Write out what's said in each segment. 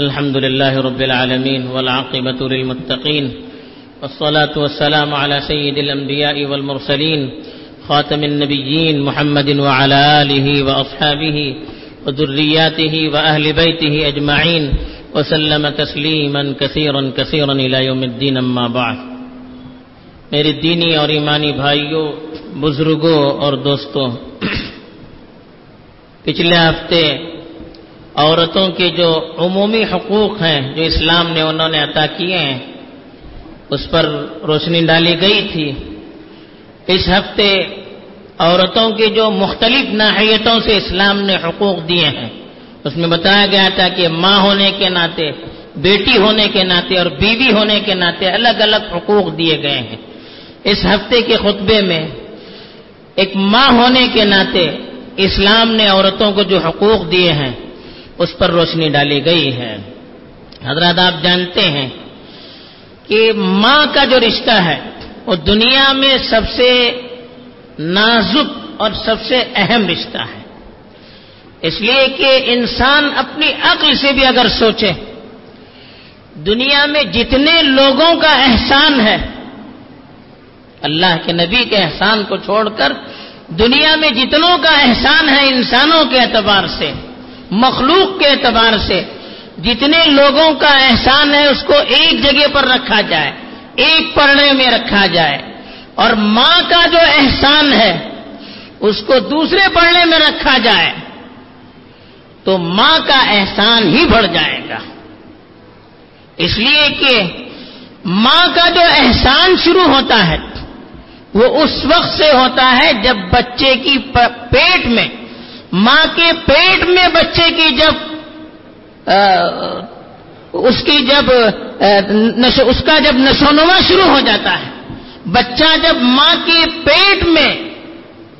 الحمد لله رب العالمين والعاقبة للمتقين والصلاة والسلام على سيد الأنبياء والمرسلين خاتم النبيين محمد وعلى آله وأصحابه وذرياته وأهل بيته أجمعين وسلم تسليما كثيرا كثيرا إلى يوم الدين أما بعد میرے دینی اور ایمانی بھائیوں، بزرگوں اور دوستوں، پچھلے ہفتے عورتوں کے جو عمومی حقوق ہیں جو اسلام نے انہوں نے عطا کیے ہیں، اس پر روشنی ڈالی گئی تھی۔ اس ہفتے عورتوں کے جو مختلف ناحیتوں سے اسلام نے حقوق دیے ہیں، اس میں بتایا گیا تھا کہ ماں ہونے کے ناطے، بیٹی ہونے کے ناطے اور بیوی ہونے کے ناطے الگ الگ حقوق دیے گئے ہیں۔ اس ہفتے کے خطبے میں ایک ماں ہونے کے ناطے اسلام نے عورتوں کو جو حقوق دیے ہیں اس پر روشنی ڈالی گئی ہے۔ حضرات آپ جانتے ہیں کہ ماں کا جو رشتہ ہے، وہ دنیا میں سب سے نازک اور سب سے اہم رشتہ ہے۔ اس لیے کہ انسان اپنی عقل سے بھی اگر سوچے، دنیا میں جتنے لوگوں کا احسان ہے، اللہ کے نبی کے احسان کو چھوڑ کر دنیا میں جتنوں کا احسان ہے انسانوں کے اعتبار سے مخلوق کے اعتبار سے جتنے لوگوں کا احسان ہے اس کو ایک جگہ پر رکھا جائے، ایک پڑھنے میں رکھا جائے۔ اور ماں کا جو احسان ہے، اس کو دوسرے پڑھنے میں رکھا جائے، تو ماں کا احسان ہی بڑھ جائے گا۔ اس لیے کہ ماں کا جو احسان شروع ہوتا ہے، وہ اس وقت سے ہوتا ہے جب بچے کی پیٹ میں ماں کے پیٹ میں بچے کی جب اس کی جب اس کا جب نشونما شروع ہو جاتا ہے، بچہ جب ماں کے پیٹ میں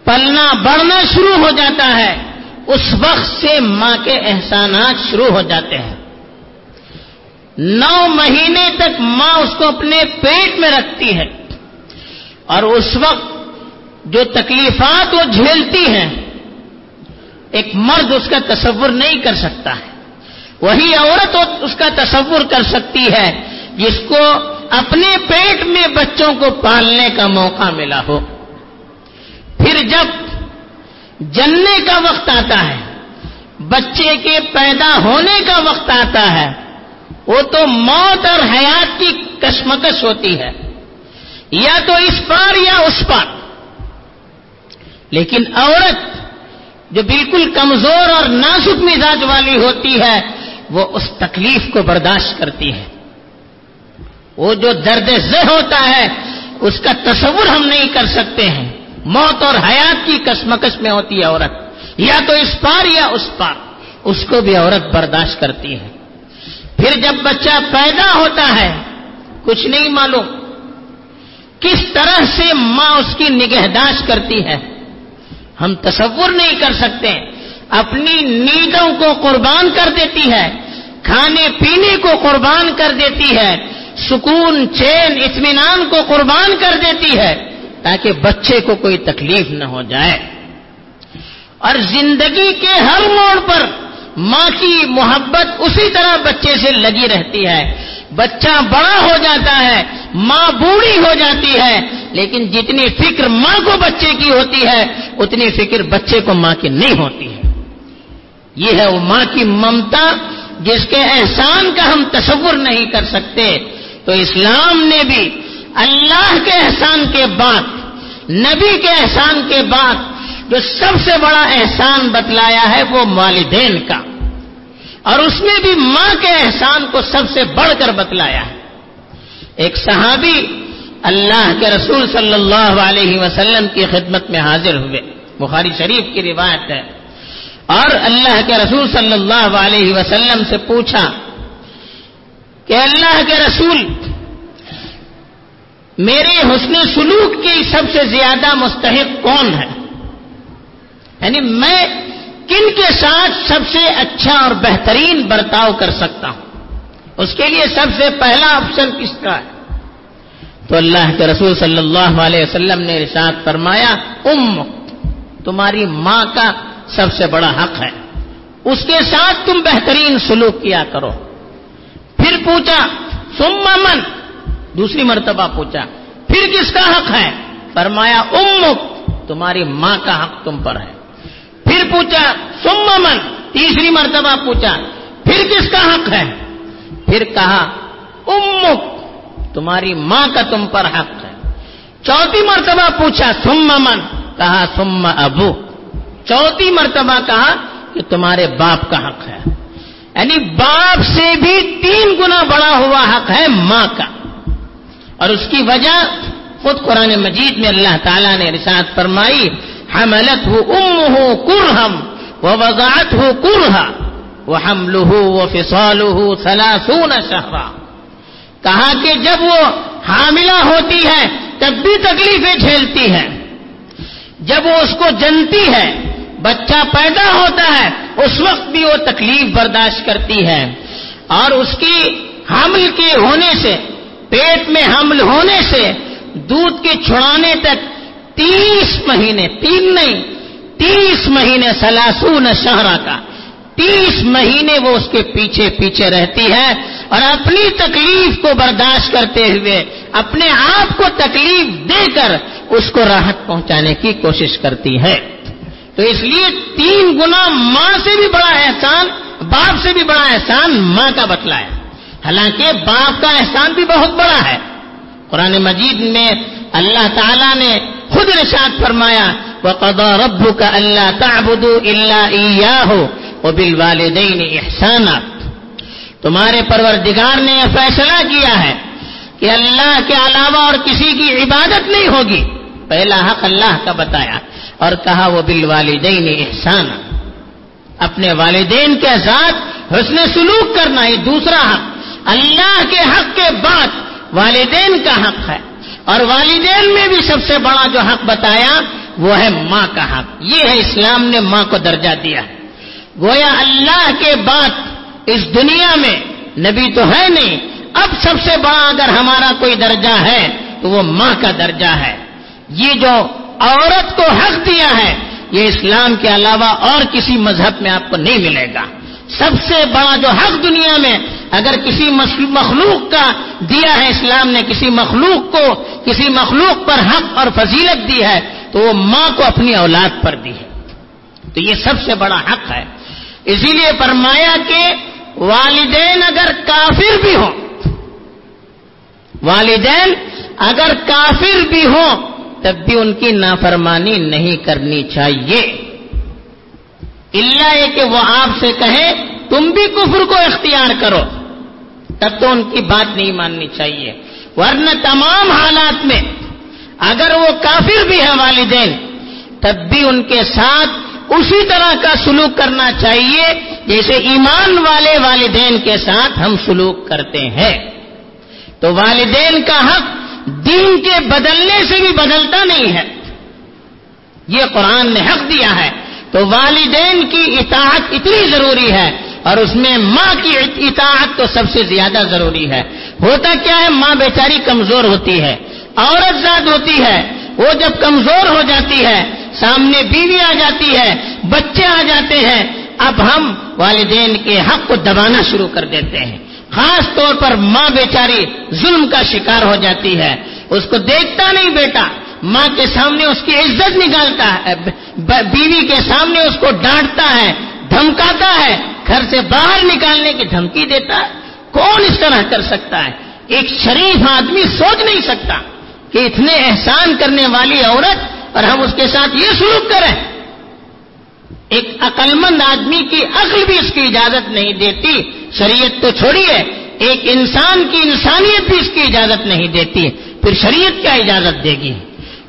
پلنا بڑھنا شروع ہو جاتا ہے، اس وقت سے ماں کے احسانات شروع ہو جاتے ہیں۔ نو مہینے تک ماں اس کو اپنے پیٹ میں رکھتی ہے اور اس وقت جو تکلیفات وہ جھیلتی ہیں ایک مرد اس کا تصور نہیں کر سکتا ہے۔ وہی عورت اس کا تصور کر سکتی ہے جس کو اپنے پیٹ میں بچوں کو پالنے کا موقع ملا ہو۔ پھر جب جننے کا وقت آتا ہے، بچے کے پیدا ہونے کا وقت آتا ہے، وہ تو موت اور حیات کی کشمکش ہوتی ہے۔ یا تو اس پار یا اس پار۔ لیکن عورت جو بالکل کمزور اور نازک مزاج والی ہوتی ہے، وہ اس تکلیف کو برداشت کرتی ہے۔ وہ جو درد زہ ہوتا ہے، اس کا تصور ہم نہیں کر سکتے ہیں۔ موت اور حیات کی کسمکش میں ہوتی ہے عورت۔ یا تو اس پار یا اس پار۔ اس کو بھی عورت برداشت کرتی ہے۔ پھر جب بچہ پیدا ہوتا ہے، کچھ نہیں معلوم۔ کس طرح سے ماں اس کی نگہداشت کرتی ہے؟ ہم تصور نہیں کر سکتے۔ اپنی نیندوں کو قربان کر دیتی ہے، کھانے پینے کو قربان کر دیتی ہے، سکون، چین، اطمینان کو قربان کر دیتی ہے، تاکہ بچے کو کوئی تکلیف نہ ہو جائے۔ اور زندگی کے ہر موڑ پر ماں کی محبت اسی طرح بچے سے لگی رہتی ہے۔ بچہ بڑا ہو جاتا ہے، ماں بوڑھی ہو جاتی ہے۔ لیکن جتنی فکر ماں کو بچے کی ہوتی ہے، اتنی فکر بچے کو ماں کی نہیں ہوتی ہے۔ یہ ہے وہ ماں کی ممتا جس کے احسان کا ہم تصور نہیں کر سکتے۔ تو اسلام نے بھی اللہ کے احسان کے بعد، نبی کے احسان کے بعد جو سب سے بڑا احسان بتلایا ہے وہ والدین کا۔ اور اس میں بھی ماں کے احسان کو سب سے بڑھ کر بتلایا ہے۔ ایک صحابی اللہ کے رسول صلی اللہ علیہ وسلم کی خدمت میں حاضر ہوئے۔ بخاری شریف کی روایت ہے۔ اور اللہ کے رسول صلی اللہ علیہ وسلم سے پوچھا کہ اللہ کے رسول، میرے حسن سلوک کی سب سے زیادہ مستحق کون ہے؟ یعنی میں کن کے ساتھ سب سے اچھا اور بہترین برتاؤ کر سکتا ہوں؟ اس کے لیے سب سے پہلا آپشن کس کا ہے؟ تو اللہ کے رسول صلی اللہ علیہ وسلم نے ارشاد فرمایا، ام، تمہاری ماں کا سب سے بڑا حق ہے۔ اس کے ساتھ تم بہترین سلوک کیا کرو۔ پھر پوچھا سما من؟ دوسری مرتبہ پوچھا، پھر کس کا حق ہے؟ فرمایا امک تمہاری ماں کا حق تم پر ہے۔ پھر پوچھا سما من؟ تیسری مرتبہ پوچھا، پھر کس کا حق ہے؟ پھر کہا امک تمہاری ماں کا تم پر حق ہے۔ چوتھی مرتبہ پوچھا سم من؟ کہا سم ابو۔ چوتھی مرتبہ کہا کہ تمہارے باپ کا حق ہے۔ یعنی باپ سے بھی تین گنا بڑا ہوا حق ہے ماں کا۔ اور اس کی وجہ خود قرآن مجید میں اللہ تعالیٰ نے رساط فرمائی حملت ہو ام ہو کرہم وہ وضاحت ہو کرہا وہ ہم لہو وہ فسال ہو سلاسون شہرا کہا کہ جب وہ حاملہ ہوتی ہے تب بھی تکلیفیں جھیلتی ہے جب وہ اس کو جنتی ہے، بچہ پیدا ہوتا ہے، اس وقت بھی وہ تکلیف برداشت کرتی ہے۔ اور اس کی حمل کے ہونے سے، پیٹ میں حمل ہونے سے، دودھ کے چھڑانے تک تیس مہینے، تین نہیں، تیس مہینے سلاسون شہرا کا، تیس مہینے وہ اس کے پیچھے پیچھے رہتی ہے۔ اور اپنی تکلیف کو برداشت کرتے ہوئے اپنے آپ کو تکلیف دے کر اس کو راحت پہنچانے کی کوشش کرتی ہے۔ تو اس لیے تین گنا ماں سے بھی بڑا احسان، باپ سے بھی بڑا احسان ماں کا بتلا ہے۔ حالانکہ باپ کا احسان بھی بہت بڑا ہے۔ قرآن مجید میں اللہ تعالیٰ نے خود نشاد فرمایا وہ قدا رب کا اللہ تعبد اللہ ہو وہ بل والدین احسانات تمہارے پروردگار نے یہ فیصلہ کیا ہے کہ اللہ کے علاوہ اور کسی کی عبادت نہیں ہوگی۔ پہلا حق اللہ کا بتایا اور کہا، وہ بل والدین احسان اپنے والدین کے ساتھ حسن سلوک کرنا یہ دوسرا حق۔ اللہ کے حق کے بعد والدین کا حق ہے۔ اور والدین میں بھی سب سے بڑا جو حق بتایا، وہ ہے ماں کا حق۔ یہ ہے اسلام نے ماں کو درجہ دیا۔ ہے گویا اللہ کے بعد اس دنیا میں نبی تو ہے نہیں۔ اب سب سے بڑا اگر ہمارا کوئی درجہ ہے تو وہ ماں کا درجہ ہے۔ یہ جو عورت کو حق دیا ہے، یہ اسلام کے علاوہ اور کسی مذہب میں آپ کو نہیں ملے گا۔ سب سے بڑا جو حق دنیا میں اگر کسی مخلوق کا دیا ہے، اسلام نے کسی مخلوق کو، کسی مخلوق پر حق اور فضیلت دی ہے، تو وہ ماں کو اپنی اولاد پر دی ہے۔ تو یہ سب سے بڑا حق ہے۔ اسی لیے فرمایا کہ والدین اگر کافر بھی ہوں، والدین اگر کافر بھی ہوں، تب بھی ان کی نافرمانی نہیں کرنی چاہیے۔ اللہ یہ کہ وہ آپ سے کہیں، تم بھی کفر کو اختیار کرو، تب تو ان کی بات نہیں ماننی چاہیے۔ ورنہ تمام حالات میں اگر وہ کافر بھی ہے والدین، تب بھی ان کے ساتھ اسی طرح کا سلوک کرنا چاہیے۔ جیسے ایمان والے والدین کے ساتھ ہم سلوک کرتے ہیں۔ تو والدین کا حق دین کے بدلنے سے بھی بدلتا نہیں ہے۔ یہ قرآن نے حق دیا ہے۔ تو والدین کی اطاعت اتنی ضروری ہے اور اس میں ماں کی اطاعت تو سب سے زیادہ ضروری ہے۔ ہوتا کیا ہے؟ ماں بیچاری کمزور ہوتی ہے۔ عورت زاد ہوتی ہے۔ وہ جب کمزور ہو جاتی ہے، سامنے بیوی آ جاتی ہے، بچے آ جاتے ہیں اب ہم والدین کے حق کو دبانا شروع کر دیتے ہیں۔ خاص طور پر ماں بیچاری ظلم کا شکار ہو جاتی ہے۔ اس کو دیکھتا نہیں بیٹا۔ ماں کے سامنے اس کی عزت نکالتا ہے۔ بیوی کے سامنے اس کو ڈانٹتا ہے۔ دھمکاتا ہے۔ گھر سے باہر نکالنے کی دھمکی دیتا ہے۔ کون اس طرح کر سکتا ہے؟ ایک شریف آدمی سوچ نہیں سکتا کہ اتنے احسان کرنے والی عورت اور ہم اس کے ساتھ یہ سلوک کریں۔ ایک عقلمند آدمی کی عقل بھی اس کی اجازت نہیں دیتی، شریعت تو چھوڑیے ایک انسان کی انسانیت بھی اس کی اجازت نہیں دیتی، پھر شریعت کیا اجازت دے گی؟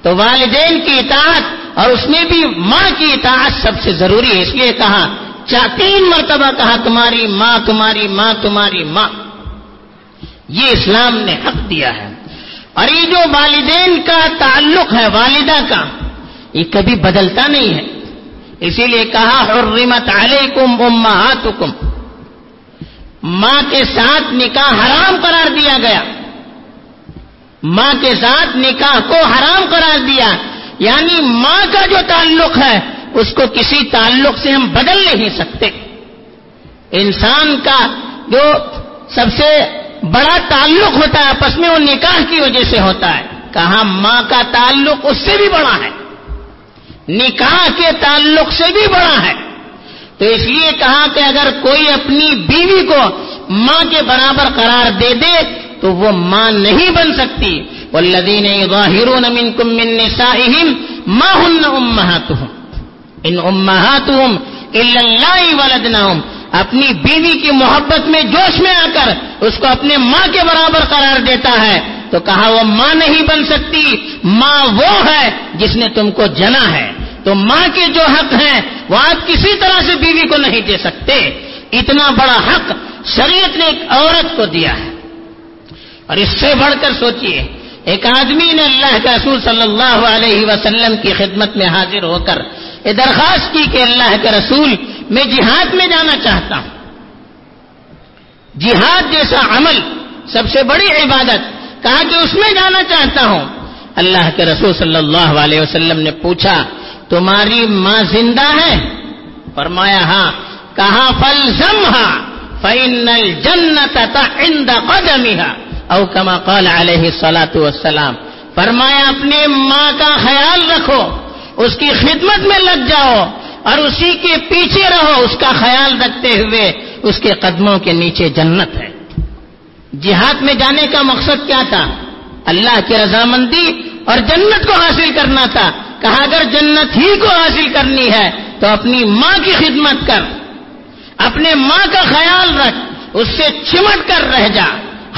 تو والدین کی اطاعت اور اس میں بھی ماں کی اطاعت سب سے ضروری ہے۔ اس لیے کہا تین مرتبہ کہا، تمہاری ماں تمہاری ماں تمہاری ماں۔ یہ اسلام نے حق دیا ہے۔ اور یہ جو والدین کا تعلق ہے، والدہ کا، یہ کبھی بدلتا نہیں ہے۔ اسی لیے کہا، حرمت علیکم امہاتکم۔ ماں کے ساتھ نکاح حرام قرار دیا گیا۔ ماں کے ساتھ نکاح کو حرام قرار دیا۔ یعنی ماں کا جو تعلق ہے، اس کو کسی تعلق سے ہم بدل نہیں سکتے۔ انسان کا جو سب سے بڑا تعلق ہوتا ہے، آپس میں وہ نکاح کی وجہ سے ہوتا ہے۔ کہا، ماں کا تعلق اس سے بھی بڑا ہے۔ نکاح کے تعلق سے بھی بڑا ہے۔ تو اس لیے کہا کہ اگر کوئی اپنی بیوی کو ماں کے برابر قرار دے دے، تو وہ ماں نہیں بن سکتی۔ والذین یظاہرون منکم من نسائہم ما ہن امہاتہم ان امہاتہم الا اللہ ولدناہم اپنی بیوی کی محبت میں جوش میں آ کر اس کو اپنے ماں کے برابر قرار دیتا ہے۔ تو کہا وہ ماں نہیں بن سکتی۔ ماں وہ ہے جس نے تم کو جنا ہے۔ تو ماں کے جو حق ہیں، وہ آپ کسی طرح سے بیوی کو نہیں دے سکتے۔ اتنا بڑا حق شریعت نے ایک عورت کو دیا ہے۔ اور اس سے بڑھ کر سوچئے، ایک آدمی نے اللہ کے رسول صلی اللہ علیہ وسلم کی خدمت میں حاضر ہو کر یہ درخواست کی کہ اللہ کے رسول، میں جہاد میں جانا چاہتا ہوں۔ جہاد جیسا عمل سب سے بڑی عبادت، کہا کہ اس میں جانا چاہتا ہوں۔ اللہ کے رسول صلی اللہ علیہ وسلم نے پوچھا، تمہاری ماں زندہ ہے؟ فرمایا ہاں۔ کہا فل زمہ فائنل جنت او کما قال علیہ سلاۃ والسلام۔ فرمایا اپنے ماں کا خیال رکھو، اس کی خدمت میں لگ جاؤ، اور اسی کے پیچھے رہو، اس کا خیال رکھتے ہوئے اس کے قدموں کے نیچے جنت ہے۔ جہاد میں جانے کا مقصد کیا تھا؟ اللہ کی رضامندی اور جنت کو حاصل کرنا تھا۔ کہا، اگر جنت ہی کو حاصل کرنی ہے، تو اپنی ماں کی خدمت کر۔ اپنے ماں کا خیال رکھ، اس سے چمٹ کر رہ جا۔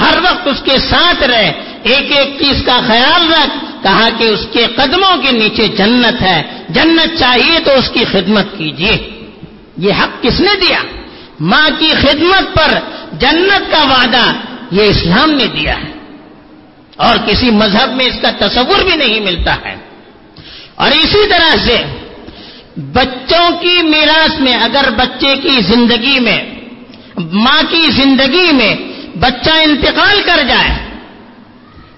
ہر وقت اس کے ساتھ رہ۔ ایک ایک چیز کا خیال رکھ۔ کہا کہ اس کے قدموں کے نیچے جنت ہے۔ جنت چاہیے تو اس کی خدمت کیجیے۔ یہ حق کس نے دیا؟ ماں کی خدمت پر جنت کا وعدہ یہ اسلام نے دیا ہے۔ اور کسی مذہب میں اس کا تصور بھی نہیں ملتا ہے۔ اور اسی طرح سے بچوں کی میراث میں، اگر بچے کی زندگی میں، ماں کی زندگی میں بچہ انتقال کر جائے،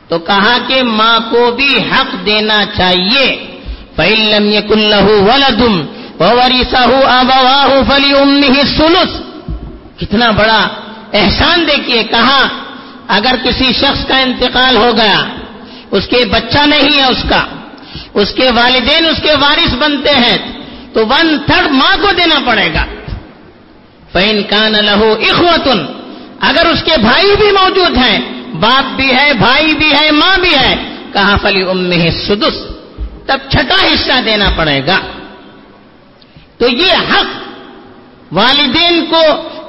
تو کہا کہ ماں کو بھی حق دینا چاہیے۔ فعلم یہ کلو ولدم وری ساہو آبا فلی ام سلس کتنا بڑا احسان دیکھیے، کہا اگر کسی شخص کا انتقال ہو گیا، اس کے بچہ نہیں ہے اس کا، اس کے والدین اس کے وارث بنتے ہیں، تو ون تھرڈ ماں کو دینا پڑے گا۔ فین کان لہو اخوتن اگر اس کے بھائی بھی موجود ہیں، باپ بھی ہے، بھائی بھی ہے، ماں بھی ہے کہاں فلی ام سدس تب چھٹا حصہ دینا پڑے گا۔ تو یہ حق والدین کو،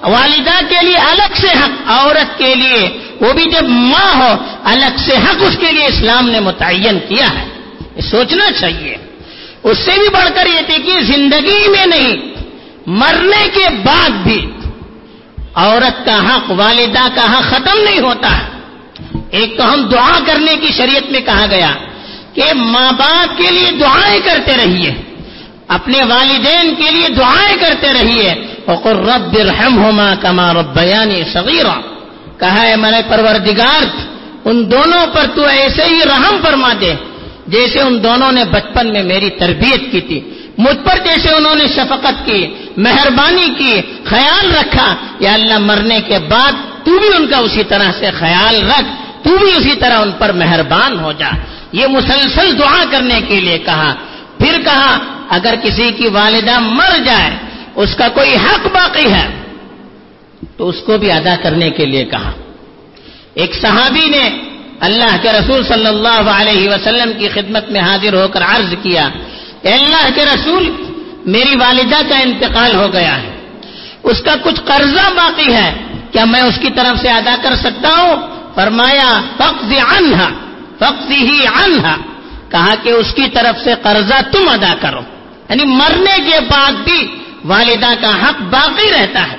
والدہ کے لیے الگ سے حق، عورت کے لیے وہ بھی جب ماں ہو، الگ سے حق اس کے لیے اسلام نے متعین کیا ہے۔ یہ سوچنا چاہیے۔ اس سے بھی بڑھ کر یہ تھی کہ زندگی میں نہیں، مرنے کے بعد بھی عورت کا حق، والدہ کا حق ختم نہیں ہوتا۔ ہے ایک تو ہم دعا کرنے کی شریعت میں کہا گیا کہ ماں باپ کے لیے دعائیں کرتے رہیے۔ اپنے والدین کے لیے دعائیں کرتے رہیے۔ اور رب رحم ہوما کما ربیانی صغیرہ کہا ہے میں نے پروردگار، ان دونوں پر تو ایسے ہی رحم فرما دے، جیسے ان دونوں نے بچپن میں میری تربیت کی تھی۔ مجھ پر جیسے انہوں نے شفقت کی، مہربانی کی، خیال رکھا۔ یا اللہ، مرنے کے بعد تو بھی ان کا اسی طرح سے خیال رکھ، تو بھی اسی طرح ان پر مہربان ہو جا۔ یہ مسلسل دعا کرنے کے لیے کہا۔ پھر کہا، اگر کسی کی والدہ مر جائے، اس کا کوئی حق باقی ہے؟ تو اس کو بھی ادا کرنے کے لیے کہا۔ ایک صحابی نے اللہ کے رسول صلی اللہ علیہ وسلم کی خدمت میں حاضر ہو کر عرض کیا کہ اللہ کے رسول، میری والدہ کا انتقال ہو گیا ہے۔ اس کا کچھ قرضہ باقی ہے، کیا میں اس کی طرف سے ادا کر سکتا ہوں؟ فرمایا، فقض عنہ فقض ہی عنہ کہا کہ اس کی طرف سے قرضہ تم ادا کرو۔ یعنی مرنے کے بعد بھی والدہ کا حق باقی رہتا ہے۔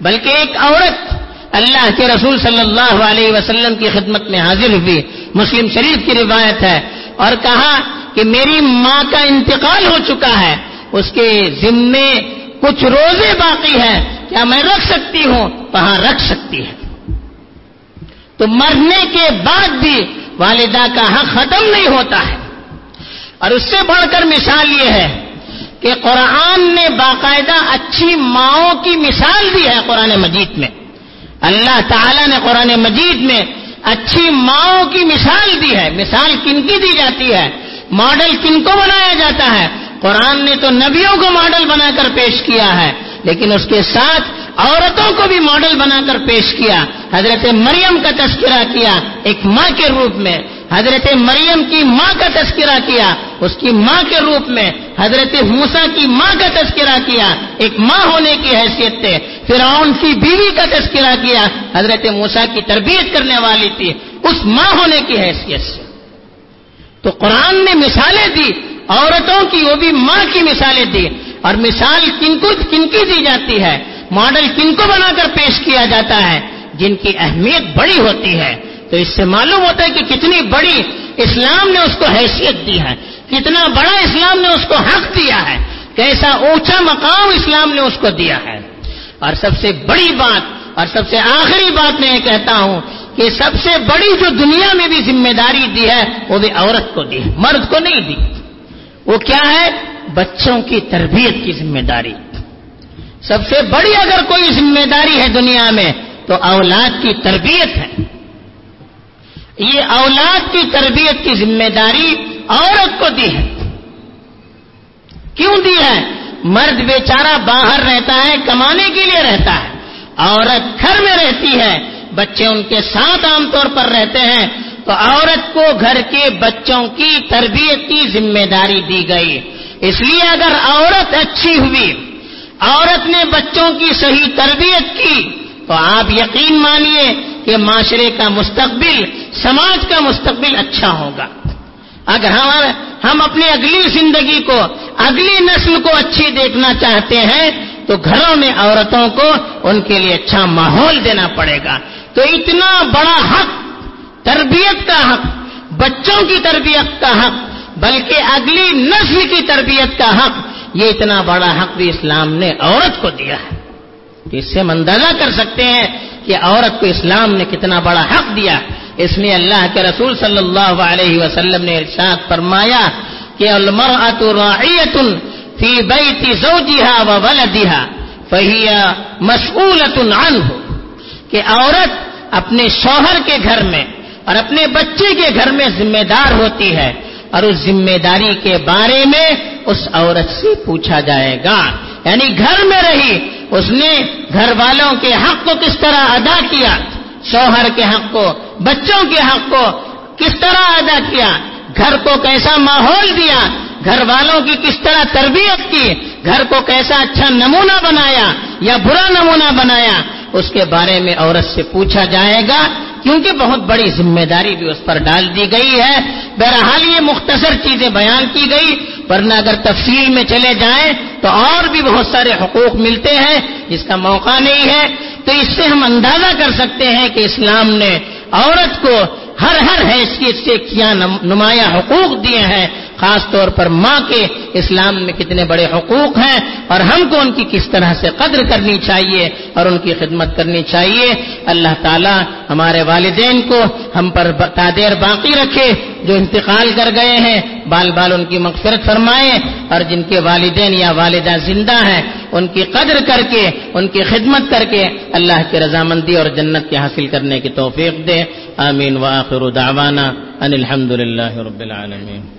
بلکہ ایک عورت اللہ کے رسول صلی اللہ علیہ وسلم کی خدمت میں حاضر ہوئی۔ مسلم شریف کی روایت ہے اور کہا کہ میری ماں کا انتقال ہو چکا ہے، اس کے ذمے کچھ روزے باقی ہے کیا میں رکھ سکتی ہوں؟ وہاں رکھ سکتی ہے۔ تو مرنے کے بعد بھی والدہ کا حق ختم نہیں ہوتا ہے۔ اور اس سے بڑھ کر مثال یہ ہے کہ قرآن نے باقاعدہ اچھی ماؤں کی مثال دی ہے قرآن مجید میں۔ اللہ تعالیٰ نے قرآن مجید میں اچھی ماؤں کی مثال دی ہے۔ مثال کن کی دی جاتی ہے؟ ماڈل کن کو بنایا جاتا ہے؟ قرآن نے تو نبیوں کو ماڈل بنا کر پیش کیا ہے، لیکن اس کے ساتھ عورتوں کو بھی ماڈل بنا کر پیش کیا۔ حضرت مریم کا تذکرہ کیا ایک ماں کے روپ میں۔ حضرت مریم کی ماں کا تذکرہ کیا، اس کی ماں کے روپ میں حضرت موسا کی ماں کا تذکرہ کیا، ایک ماں ہونے کی حیثیت سے فرعون کی بیوی کا تذکرہ کیا، حضرت موسا کی تربیت کرنے والی تھی، اس ماں ہونے کی حیثیت سے۔ تو قرآن نے مثالیں دی، عورتوں کی وہ بھی ماں کی مثالیں دی۔ اور مثال کن کو، کن کی دی جاتی ہے؟ ماڈل کن کو بنا کر پیش کیا جاتا ہے؟ جن کی اہمیت بڑی ہوتی ہے۔ تو اس سے معلوم ہوتا ہے کہ کتنی بڑی اسلام نے اس کو حیثیت دی ہے، کتنا بڑا اسلام نے اس کو حق دیا ہے، کیسا اونچا مقام اسلام نے اس کو دیا ہے۔ اور سب سے بڑی بات، اور سب سے آخری بات میں یہ کہتا ہوں کہ سب سے بڑی جو دنیا میں بھی ذمہ داری دی ہے، وہ بھی عورت کو دی مرد کو نہیں دی۔ وہ کیا ہے؟ بچوں کی تربیت کی ذمہ داری۔ سب سے بڑی اگر کوئی ذمہ داری ہے دنیا میں، تو اولاد کی تربیت ہے۔ یہ اولاد کی تربیت کی ذمہ داری عورت کو دی ہے۔ کیوں دی ہے؟ مرد بیچارہ باہر رہتا ہے، کمانے کے لیے رہتا ہے۔ عورت گھر میں رہتی ہے، بچے ان کے ساتھ عام طور پر رہتے ہیں۔ تو عورت کو گھر کے بچوں کی تربیت کی ذمہ داری دی گئی۔ اس لیے اگر عورت اچھی ہوئی، عورت نے بچوں کی صحیح تربیت کی، تو آپ یقین مانیے کہ معاشرے کا مستقبل سماج کا مستقبل اچھا ہوگا۔ اگر ہم ہم اپنی اگلی زندگی کو، اگلی نسل کو اچھی دیکھنا چاہتے ہیں، تو گھروں میں عورتوں کو ان کے لیے اچھا ماحول دینا پڑے گا۔ تو اتنا بڑا حق، تربیت کا حق، بچوں کی تربیت کا حق، بلکہ اگلی نسل کی تربیت کا حق، یہ اتنا بڑا حق بھی اسلام نے عورت کو دیا ہے۔ اس سے مندازہ کر سکتے ہیں کہ عورت کو اسلام نے کتنا بڑا حق دیا۔ اس میں اللہ کے رسول صلی اللہ علیہ وسلم نے ارشاد فرمایا کہ المرأة راعیت فی بیت زوجها و ولدها فہی مسئولت عنہ کہ عورت اپنے شوہر کے گھر میں اور اپنے بچے کے گھر میں ذمہ دار ہوتی ہے اور اس ذمہ داری کے بارے میں اس عورت سے پوچھا جائے گا۔ یعنی گھر میں رہی، اس نے گھر والوں کے حق کو کس طرح ادا کیا؟ شوہر کے حق کو، بچوں کے حق کو کس طرح ادا کیا؟ گھر کو کیسا ماحول دیا؟ گھر والوں کی کس طرح تربیت کی؟ گھر کو کیسا اچھا نمونہ بنایا یا برا نمونہ بنایا؟ اس کے بارے میں عورت سے پوچھا جائے گا، کیونکہ بہت بڑی ذمہ داری بھی اس پر ڈال دی گئی ہے۔ بہرحال یہ مختصر چیزیں بیان کی گئی، ورنہ اگر تفصیل میں چلے جائیں تو اور بھی بہت سارے حقوق ملتے ہیں، جس کا موقع نہیں ہے۔ تو اس سے ہم اندازہ کر سکتے ہیں کہ اسلام نے عورت کو ہر ہر حیثیت سے کیا نمایاں حقوق دیے ہیں خاص طور پر ماں کے اسلام میں کتنے بڑے حقوق ہیں اور ہم کو ان کی کس طرح سے قدر کرنی چاہیے اور ان کی خدمت کرنی چاہیے۔ اللہ تعالیٰ ہمارے والدین کو ہم پر تادیر باقی رکھے جو انتقال کر گئے ہیں۔ بال بال ان کی مغفرت فرمائے اور جن کے والدین یا والدہ زندہ ہیں، ان کی قدر کر کے، ان کی خدمت کر کے اللہ کی رضامندی اور جنت کے حاصل کرنے کی توفیق دے۔ آمین۔ واخر دعوانا ان الحمد للہ رب العالمین۔